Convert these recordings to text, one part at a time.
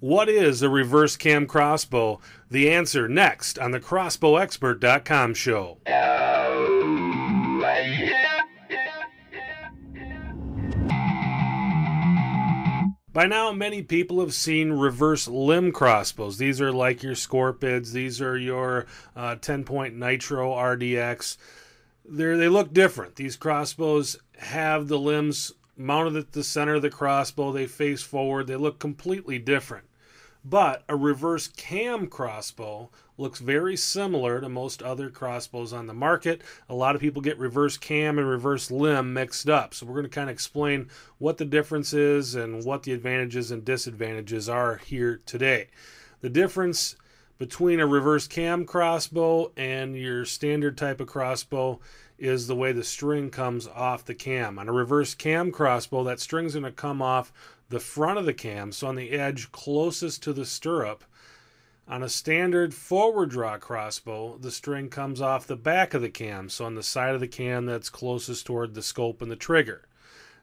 What is a reverse cam crossbow? The answer next on the crossbowexpert.com show. By now, many people have seen reverse limb crossbows. These are like your Scorpyds. These are your uh, 10 point Nitro RDX. They're, they look different. These crossbows have the limbs mounted at the center of the crossbow. They face forward. They look completely different. But a reverse cam crossbow looks very similar to most other crossbows on the market. A lot of people get reverse cam and reverse limb mixed up. So we're going to kind of explain what the difference is and what the advantages and disadvantages are here today. The difference between a reverse cam crossbow and your standard type of crossbow is the way the string comes off the cam. On a reverse cam crossbow, that string's going to come off the front of the cam, so on the edge closest to the stirrup. On a standard forward draw crossbow, the string comes off the back of the cam, so on the side of the cam that's closest toward the scope and the trigger.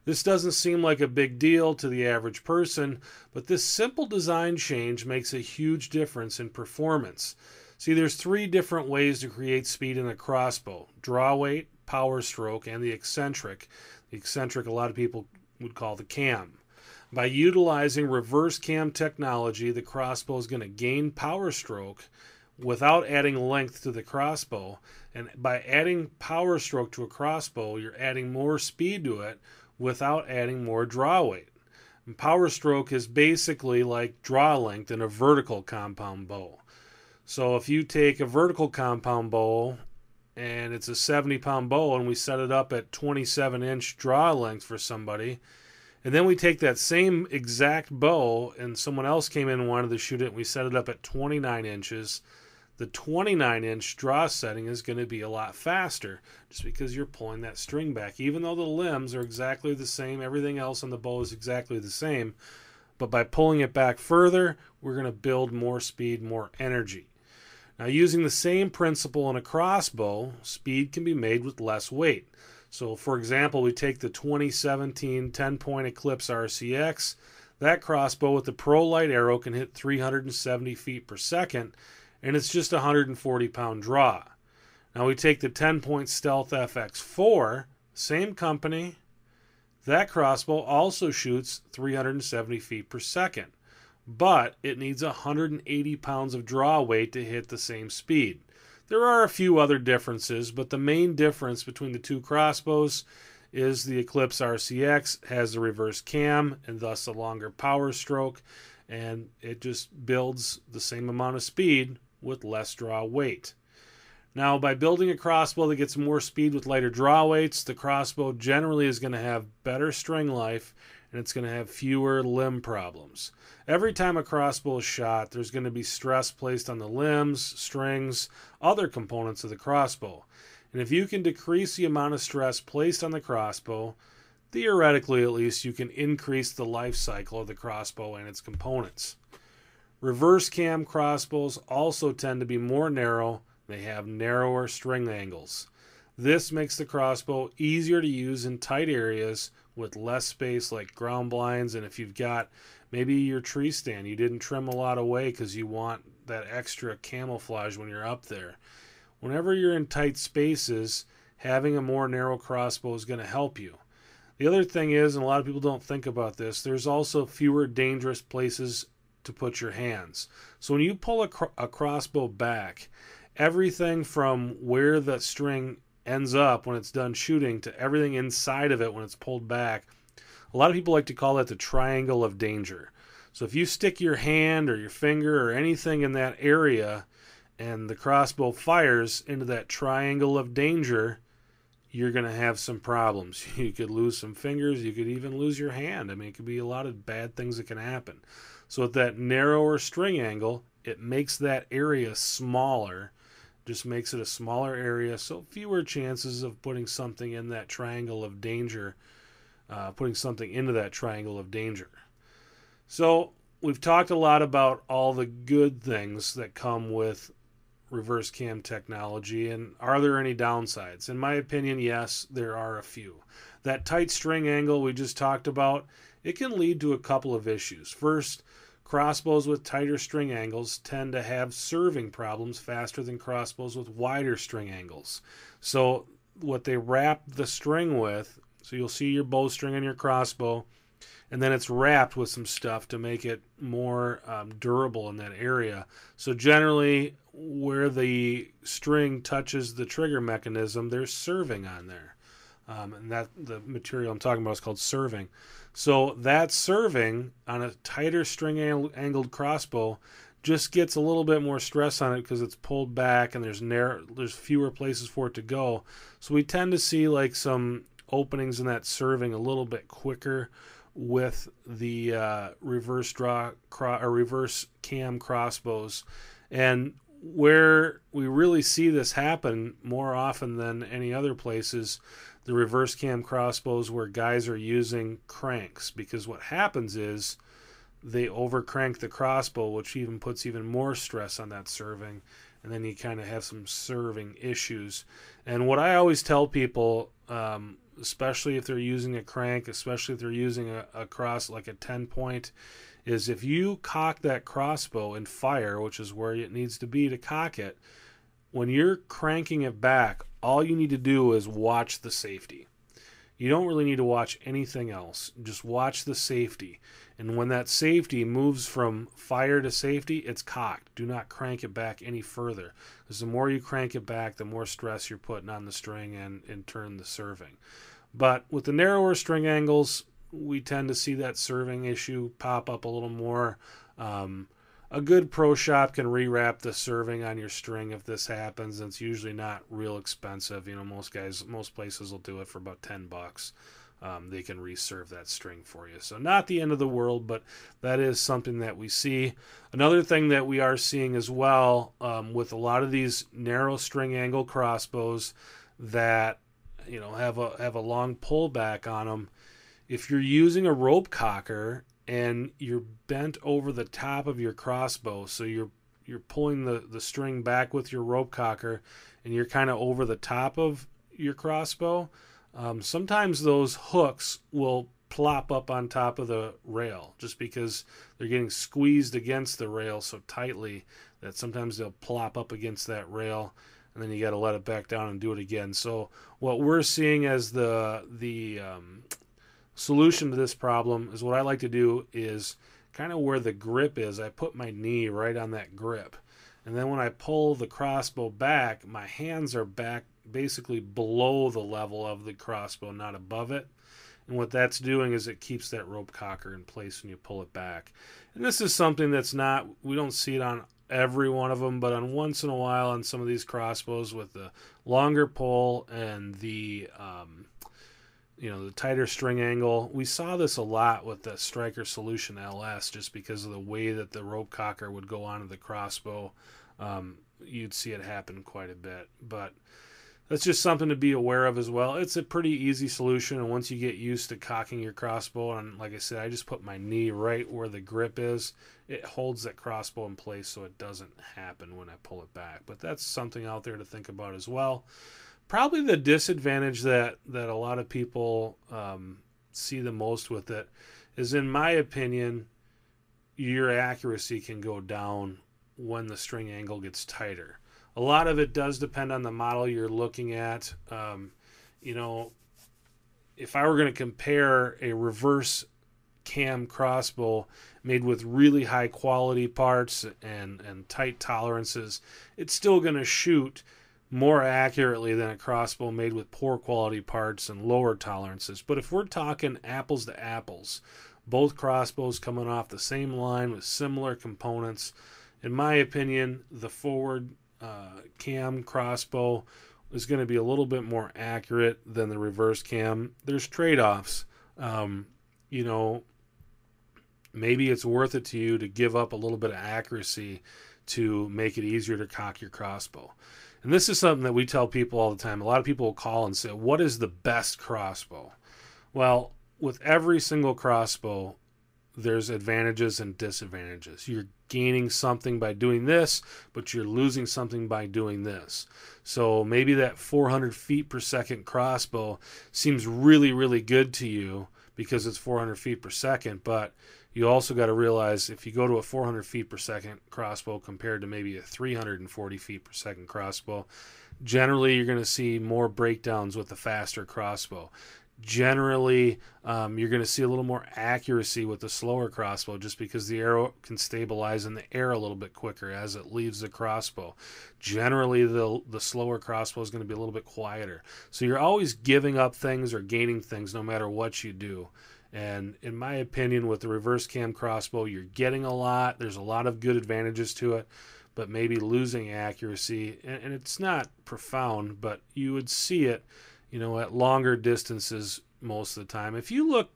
This doesn't seem like a big deal to the average person, but this simple design change makes a huge difference in performance. See, there's three different ways to create speed in a crossbow draw weight, power stroke, and the eccentric. The eccentric, a lot of people would call the cam. By utilizing reverse cam technology, the crossbow is going to gain power stroke without adding length to the crossbow. And by adding power stroke to a crossbow, you're adding more speed to it without adding more draw weight. And power stroke is basically like draw length in a vertical compound bow. So if you take a vertical compound bow and it's a 70 pound bow and we set it up at 27 inch draw length for somebody, and then we take that same exact bow, and someone else came in and wanted to shoot it, and we set it up at 29 inches. The 29 inch draw setting is going to be a lot faster just because you're pulling that string back. Even though the limbs are exactly the same, everything else on the bow is exactly the same. But by pulling it back further, we're going to build more speed, more energy. Now, using the same principle in a crossbow, speed can be made with less weight. So, for example, we take the 2017 10 point Eclipse RCX. That crossbow with the Pro Light arrow can hit 370 feet per second, and it's just a 140 pound draw. Now we take the 10 point Stealth FX4, same company. That crossbow also shoots 370 feet per second, but it needs 180 pounds of draw weight to hit the same speed. There are a few other differences, but the main difference between the two crossbows is the Eclipse RCX has a reverse cam and thus a longer power stroke, and it just builds the same amount of speed with less draw weight. Now, by building a crossbow that gets more speed with lighter draw weights, the crossbow generally is going to have better string life and it's going to have fewer limb problems. Every time a crossbow is shot, there's going to be stress placed on the limbs, strings, other components of the crossbow. And if you can decrease the amount of stress placed on the crossbow, theoretically at least, you can increase the life cycle of the crossbow and its components. Reverse cam crossbows also tend to be more narrow, they have narrower string angles. This makes the crossbow easier to use in tight areas with less space like ground blinds and if you've got maybe your tree stand you didn't trim a lot away because you want that extra camouflage when you're up there. Whenever you're in tight spaces having a more narrow crossbow is going to help you. The other thing is and a lot of people don't think about this there's also fewer dangerous places to put your hands. So when you pull a, cr- a crossbow back everything from where the string ends up when it's done shooting to everything inside of it when it's pulled back. A lot of people like to call that the triangle of danger. So if you stick your hand or your finger or anything in that area and the crossbow fires into that triangle of danger, you're going to have some problems. You could lose some fingers, you could even lose your hand. I mean, it could be a lot of bad things that can happen. So with that narrower string angle, it makes that area smaller just makes it a smaller area, so fewer chances of putting something in that triangle of danger, uh, putting something into that triangle of danger. So we've talked a lot about all the good things that come with reverse cam technology, and are there any downsides? In my opinion, yes, there are a few. That tight string angle we just talked about, it can lead to a couple of issues. First, crossbows with tighter string angles tend to have serving problems faster than crossbows with wider string angles. So, what they wrap the string with, so you'll see your bowstring on your crossbow, and then it's wrapped with some stuff to make it more um, durable in that area. So, generally, where the string touches the trigger mechanism, there's serving on there. Um, and that the material I'm talking about is called serving. So that serving on a tighter string angled crossbow just gets a little bit more stress on it because it's pulled back and there's narrow, there's fewer places for it to go. So we tend to see like some openings in that serving a little bit quicker with the uh, reverse draw cro- or reverse cam crossbows. And where we really see this happen more often than any other places the reverse cam crossbows where guys are using cranks because what happens is they overcrank the crossbow, which even puts even more stress on that serving, and then you kind of have some serving issues. And what I always tell people, um, especially if they're using a crank, especially if they're using a, a cross like a 10 point, is if you cock that crossbow and fire, which is where it needs to be to cock it, when you're cranking it back, all you need to do is watch the safety. You don't really need to watch anything else. Just watch the safety. And when that safety moves from fire to safety, it's cocked. Do not crank it back any further. Because the more you crank it back, the more stress you're putting on the string and in turn the serving. But with the narrower string angles, we tend to see that serving issue pop up a little more. Um, a good pro shop can rewrap the serving on your string if this happens. It's usually not real expensive. You know, most guys, most places will do it for about 10 bucks. Um, they can reserve that string for you. So, not the end of the world, but that is something that we see. Another thing that we are seeing as well um, with a lot of these narrow string angle crossbows that you know have a have a long pullback on them. If you're using a rope cocker and you're bent over the top of your crossbow so you're you're pulling the, the string back with your rope cocker and you're kind of over the top of your crossbow um, sometimes those hooks will plop up on top of the rail just because they're getting squeezed against the rail so tightly that sometimes they'll plop up against that rail and then you got to let it back down and do it again. So what we're seeing as the the um, solution to this problem is what I like to do is kind of where the grip is. I put my knee right on that grip. And then when I pull the crossbow back, my hands are back basically below the level of the crossbow, not above it. And what that's doing is it keeps that rope cocker in place when you pull it back. And this is something that's not, we don't see it on every one of them, but on once in a while on some of these crossbows with the longer pole and the um, you know the tighter string angle. We saw this a lot with the Stryker Solution LS, just because of the way that the rope cocker would go onto the crossbow. Um, you'd see it happen quite a bit, but that's just something to be aware of as well. It's a pretty easy solution, and once you get used to cocking your crossbow, and like I said, I just put my knee right where the grip is. It holds that crossbow in place so it doesn't happen when I pull it back. But that's something out there to think about as well probably the disadvantage that that a lot of people um, see the most with it is, in my opinion, your accuracy can go down when the string angle gets tighter. A lot of it does depend on the model you're looking at. Um, you know, if I were going to compare a reverse cam crossbow made with really high quality parts and, and tight tolerances, it's still going to shoot more accurately than a crossbow made with poor quality parts and lower tolerances. But if we're talking apples to apples, both crossbows coming off the same line with similar components, in my opinion, the forward uh, cam crossbow is going to be a little bit more accurate than the reverse cam. There's trade offs. Um, you know, maybe it's worth it to you to give up a little bit of accuracy to make it easier to cock your crossbow. And this is something that we tell people all the time. A lot of people will call and say, What is the best crossbow? Well, with every single crossbow, there's advantages and disadvantages. You're gaining something by doing this, but you're losing something by doing this. So maybe that 400 feet per second crossbow seems really, really good to you because it's 400 feet per second, but you also got to realize if you go to a 400 feet per second crossbow compared to maybe a 340 feet per second crossbow, generally you're going to see more breakdowns with the faster crossbow. Generally, um, you're going to see a little more accuracy with the slower crossbow just because the arrow can stabilize in the air a little bit quicker as it leaves the crossbow. Generally, the, the slower crossbow is going to be a little bit quieter. So you're always giving up things or gaining things no matter what you do. And in my opinion, with the reverse cam crossbow, you're getting a lot. There's a lot of good advantages to it but maybe losing accuracy. And, and, it's not profound, but you would see it, you know, at longer distances most of the time. If you look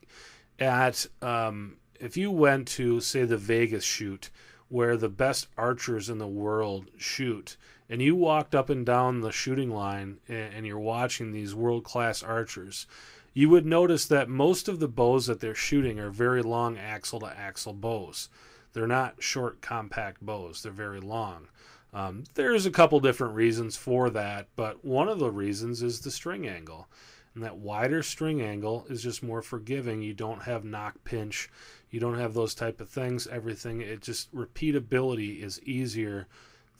at, um, if you went to, say, the Vegas shoot, where the best archers in the world shoot, and you walked up and down the shooting line and, and you're watching these world class archers, you would notice that most of the bows that they're shooting are very long axle to axle bows. They're not short, compact bows. They're very long. Um, there's a couple different reasons for that, but one of the reasons is the string angle. And that wider string angle is just more forgiving. You don't have nock pinch. You don't have those type of things. Everything, it just repeatability is easier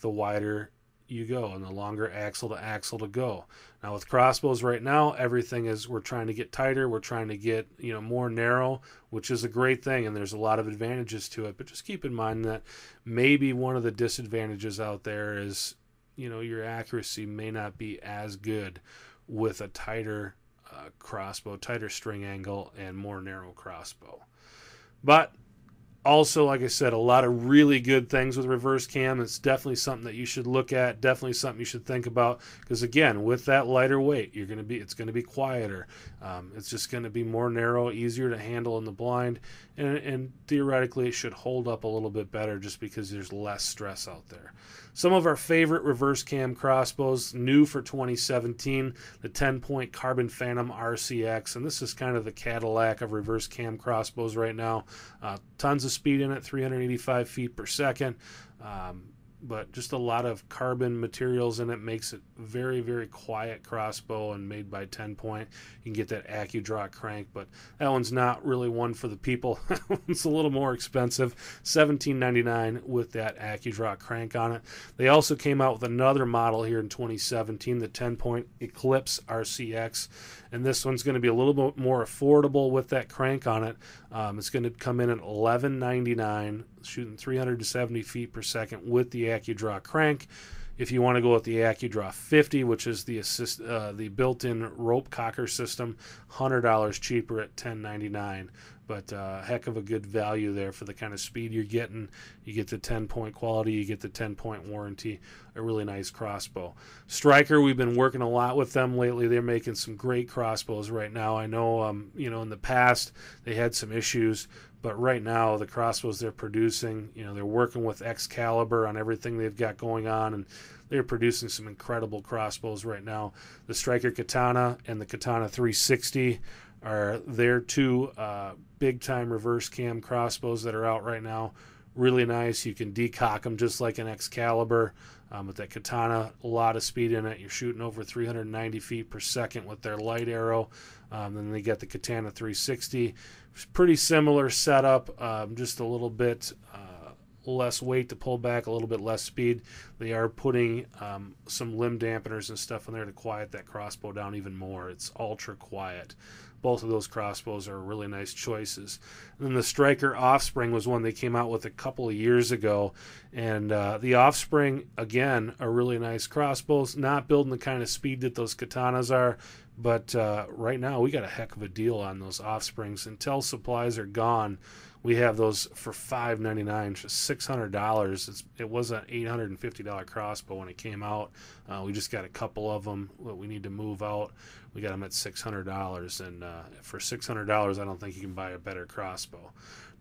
the wider you go and the longer axle to axle to go. Now with crossbows right now, everything is we're trying to get tighter, we're trying to get, you know, more narrow, which is a great thing and there's a lot of advantages to it, but just keep in mind that maybe one of the disadvantages out there is, you know, your accuracy may not be as good with a tighter uh, crossbow, tighter string angle and more narrow crossbow. But also, like I said, a lot of really good things with reverse cam. It's definitely something that you should look at. Definitely something you should think about because again, with that lighter weight, you're to be it's to be quieter. Um, it's just to be more narrow, easier to handle in the blind, and, and theoretically, it should hold up a little bit better just because there's less stress out there. Some of our favorite reverse cam crossbows, new for 2017, the 10 point Carbon Phantom RCX. And this is kind of the Cadillac of reverse cam crossbows right now. Uh, tons of speed in it, 385 feet per second. Um, but just a lot of carbon materials in it makes it very very quiet crossbow and made by 10 point. You can get that AccuDraw crank but that one's not really one for the people. It's a little more expensive. 17.99 with that AccuDraw crank on it. They also came out with another model here in 2017 the 10 point Eclipse RCX and this one's going to be a little bit more affordable with that crank on it. Um, it's going to come in at 11.99, shooting 370 feet per second with the AccuDraw crank. If you want to go with the AccuDraw 50, which is the assist, uh, the built-in rope cocker system, hundred dollars cheaper at 10.99 but uh, heck of a good value there for the kind of speed you're getting. You get the 10 point quality, you get the 10 point warranty, a really nice crossbow. Stryker, we've been working a lot with them lately. They're making some great crossbows right now. I know, um, you know, in the past they had some issues, but right now the crossbows they're producing, you know, they're working with Excalibur on everything they've got going on, and they're producing some incredible crossbows right now. The Stryker Katana and the Katana 360 are their two uh, big time reverse cam crossbows that are out right now. Really nice. You can decock them just like an Excalibur. Um, with that katana, a lot of speed in it. You're shooting over 390 feet per second with their light arrow. Um, then they get the Katana 360. Pretty similar setup, um, just a little bit uh, less weight to pull back, a little bit less speed. They are putting um, some limb dampeners and stuff in there to quiet that crossbow down even more. It's ultra quiet both of those crossbows are really nice choices. And then the Stryker Offspring was one they came out with a couple of years ago, and uh, the Offspring again are really nice crossbows. Not building the kind of speed that those katanas are, but uh, right now we got a heck of a deal on those Offsprings until supplies are gone we have those for five ninety nine, six hundred dollars. It was an eight hundred and fifty dollar crossbow when it came out. Uh, we just got a couple of them that we need to move out. We got them at six hundred dollars, and uh, for six hundred dollars, I don't think you can buy a better crossbow.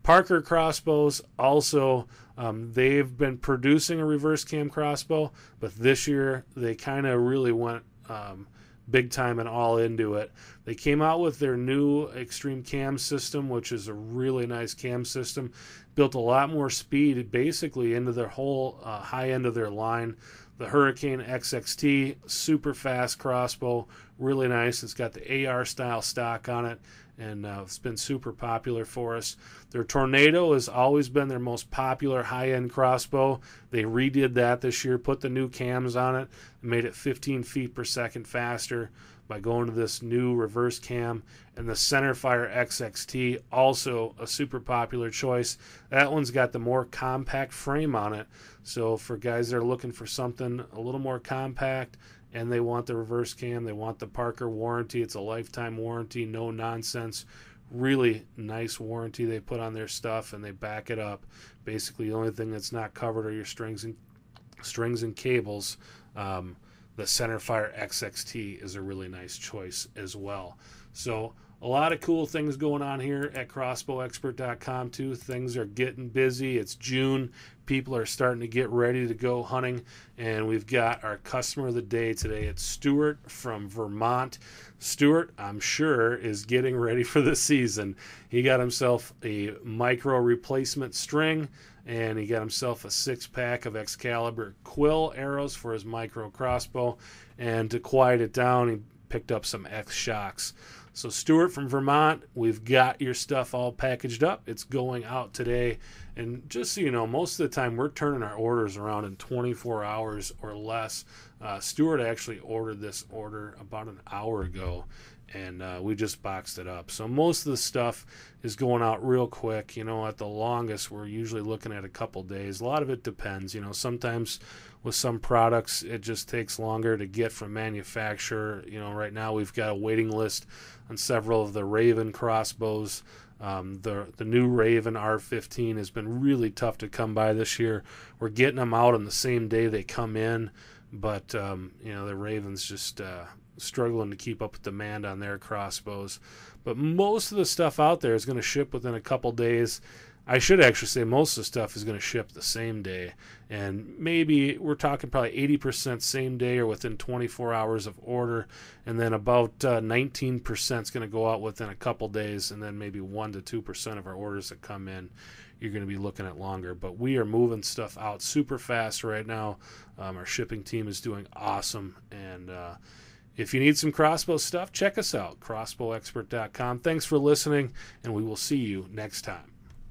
Parker crossbows also um, they've been producing a reverse cam crossbow, but this year they kind of really went. Um, big time and all into it. They came out with their new Extreme Cam system, which is a really nice cam system. Built a lot more speed basically into their whole uh, high end of their line. The Hurricane XXT, super fast crossbow, really nice. It's got the AR style stock on it, and uh, it's been super popular for us. Their Tornado has always been their most popular high end crossbow. They redid that this year, put the new cams on it, made it 15 feet per second faster by going to this new reverse cam. And the Centerfire XXT, also a super popular choice. That one's got the more compact frame on it. So for guys that are looking for something a little more compact, and they want the reverse cam. They want the Parker warranty. It's a lifetime warranty, no nonsense. Really nice warranty they put on their stuff, and they back it up. Basically, the only thing that's not covered are your strings and strings and cables. Um, the Centerfire XXT is a really nice choice as well. So a lot of cool things going on here at crossbowexpert.com too. Things are getting busy. It's June. People are starting to get ready to go hunting, and we've got our customer of the day today. It's Stuart from Vermont. Stuart, I'm sure, is getting ready for the season. He got himself a micro replacement string, and he got himself a six pack of Excalibur quill arrows for his micro crossbow. And to quiet it down, he picked up some X shocks. So, Stuart from Vermont, we've got your stuff all packaged up. It's going out today. And just so you know, most of the time we're turning our orders around in 24 hours or less. Uh, Stuart actually ordered this order about an hour ago and uh, we just boxed it up. So most of the stuff is going out real quick. You know, at the longest, we're usually looking at a couple days. A lot of it depends. You know, sometimes with some products, it just takes longer to get from manufacturer. You know, right now we've got a waiting list on several of the Raven crossbows. Um, the the new Raven R15 has been really tough to come by this year. We're getting them out on the same day they come in, but um, you know the Ravens just uh, struggling to keep up with demand on their crossbows. But most of the stuff out there is going to ship within a couple days. I should actually say most of the stuff is going to ship the same day. And maybe we're talking probably 80% same day or within 24 hours of order. And then about uh, 19% is going to go out within a couple days. And then maybe 1% to 2% of our orders that come in, you're going to be looking at longer. But we are moving stuff out super fast right now. Um, our shipping team is doing awesome. And, uh, if you need some crossbow stuff, check us out, crossbowexpert.com. Thanks for listening, and we will see you next time.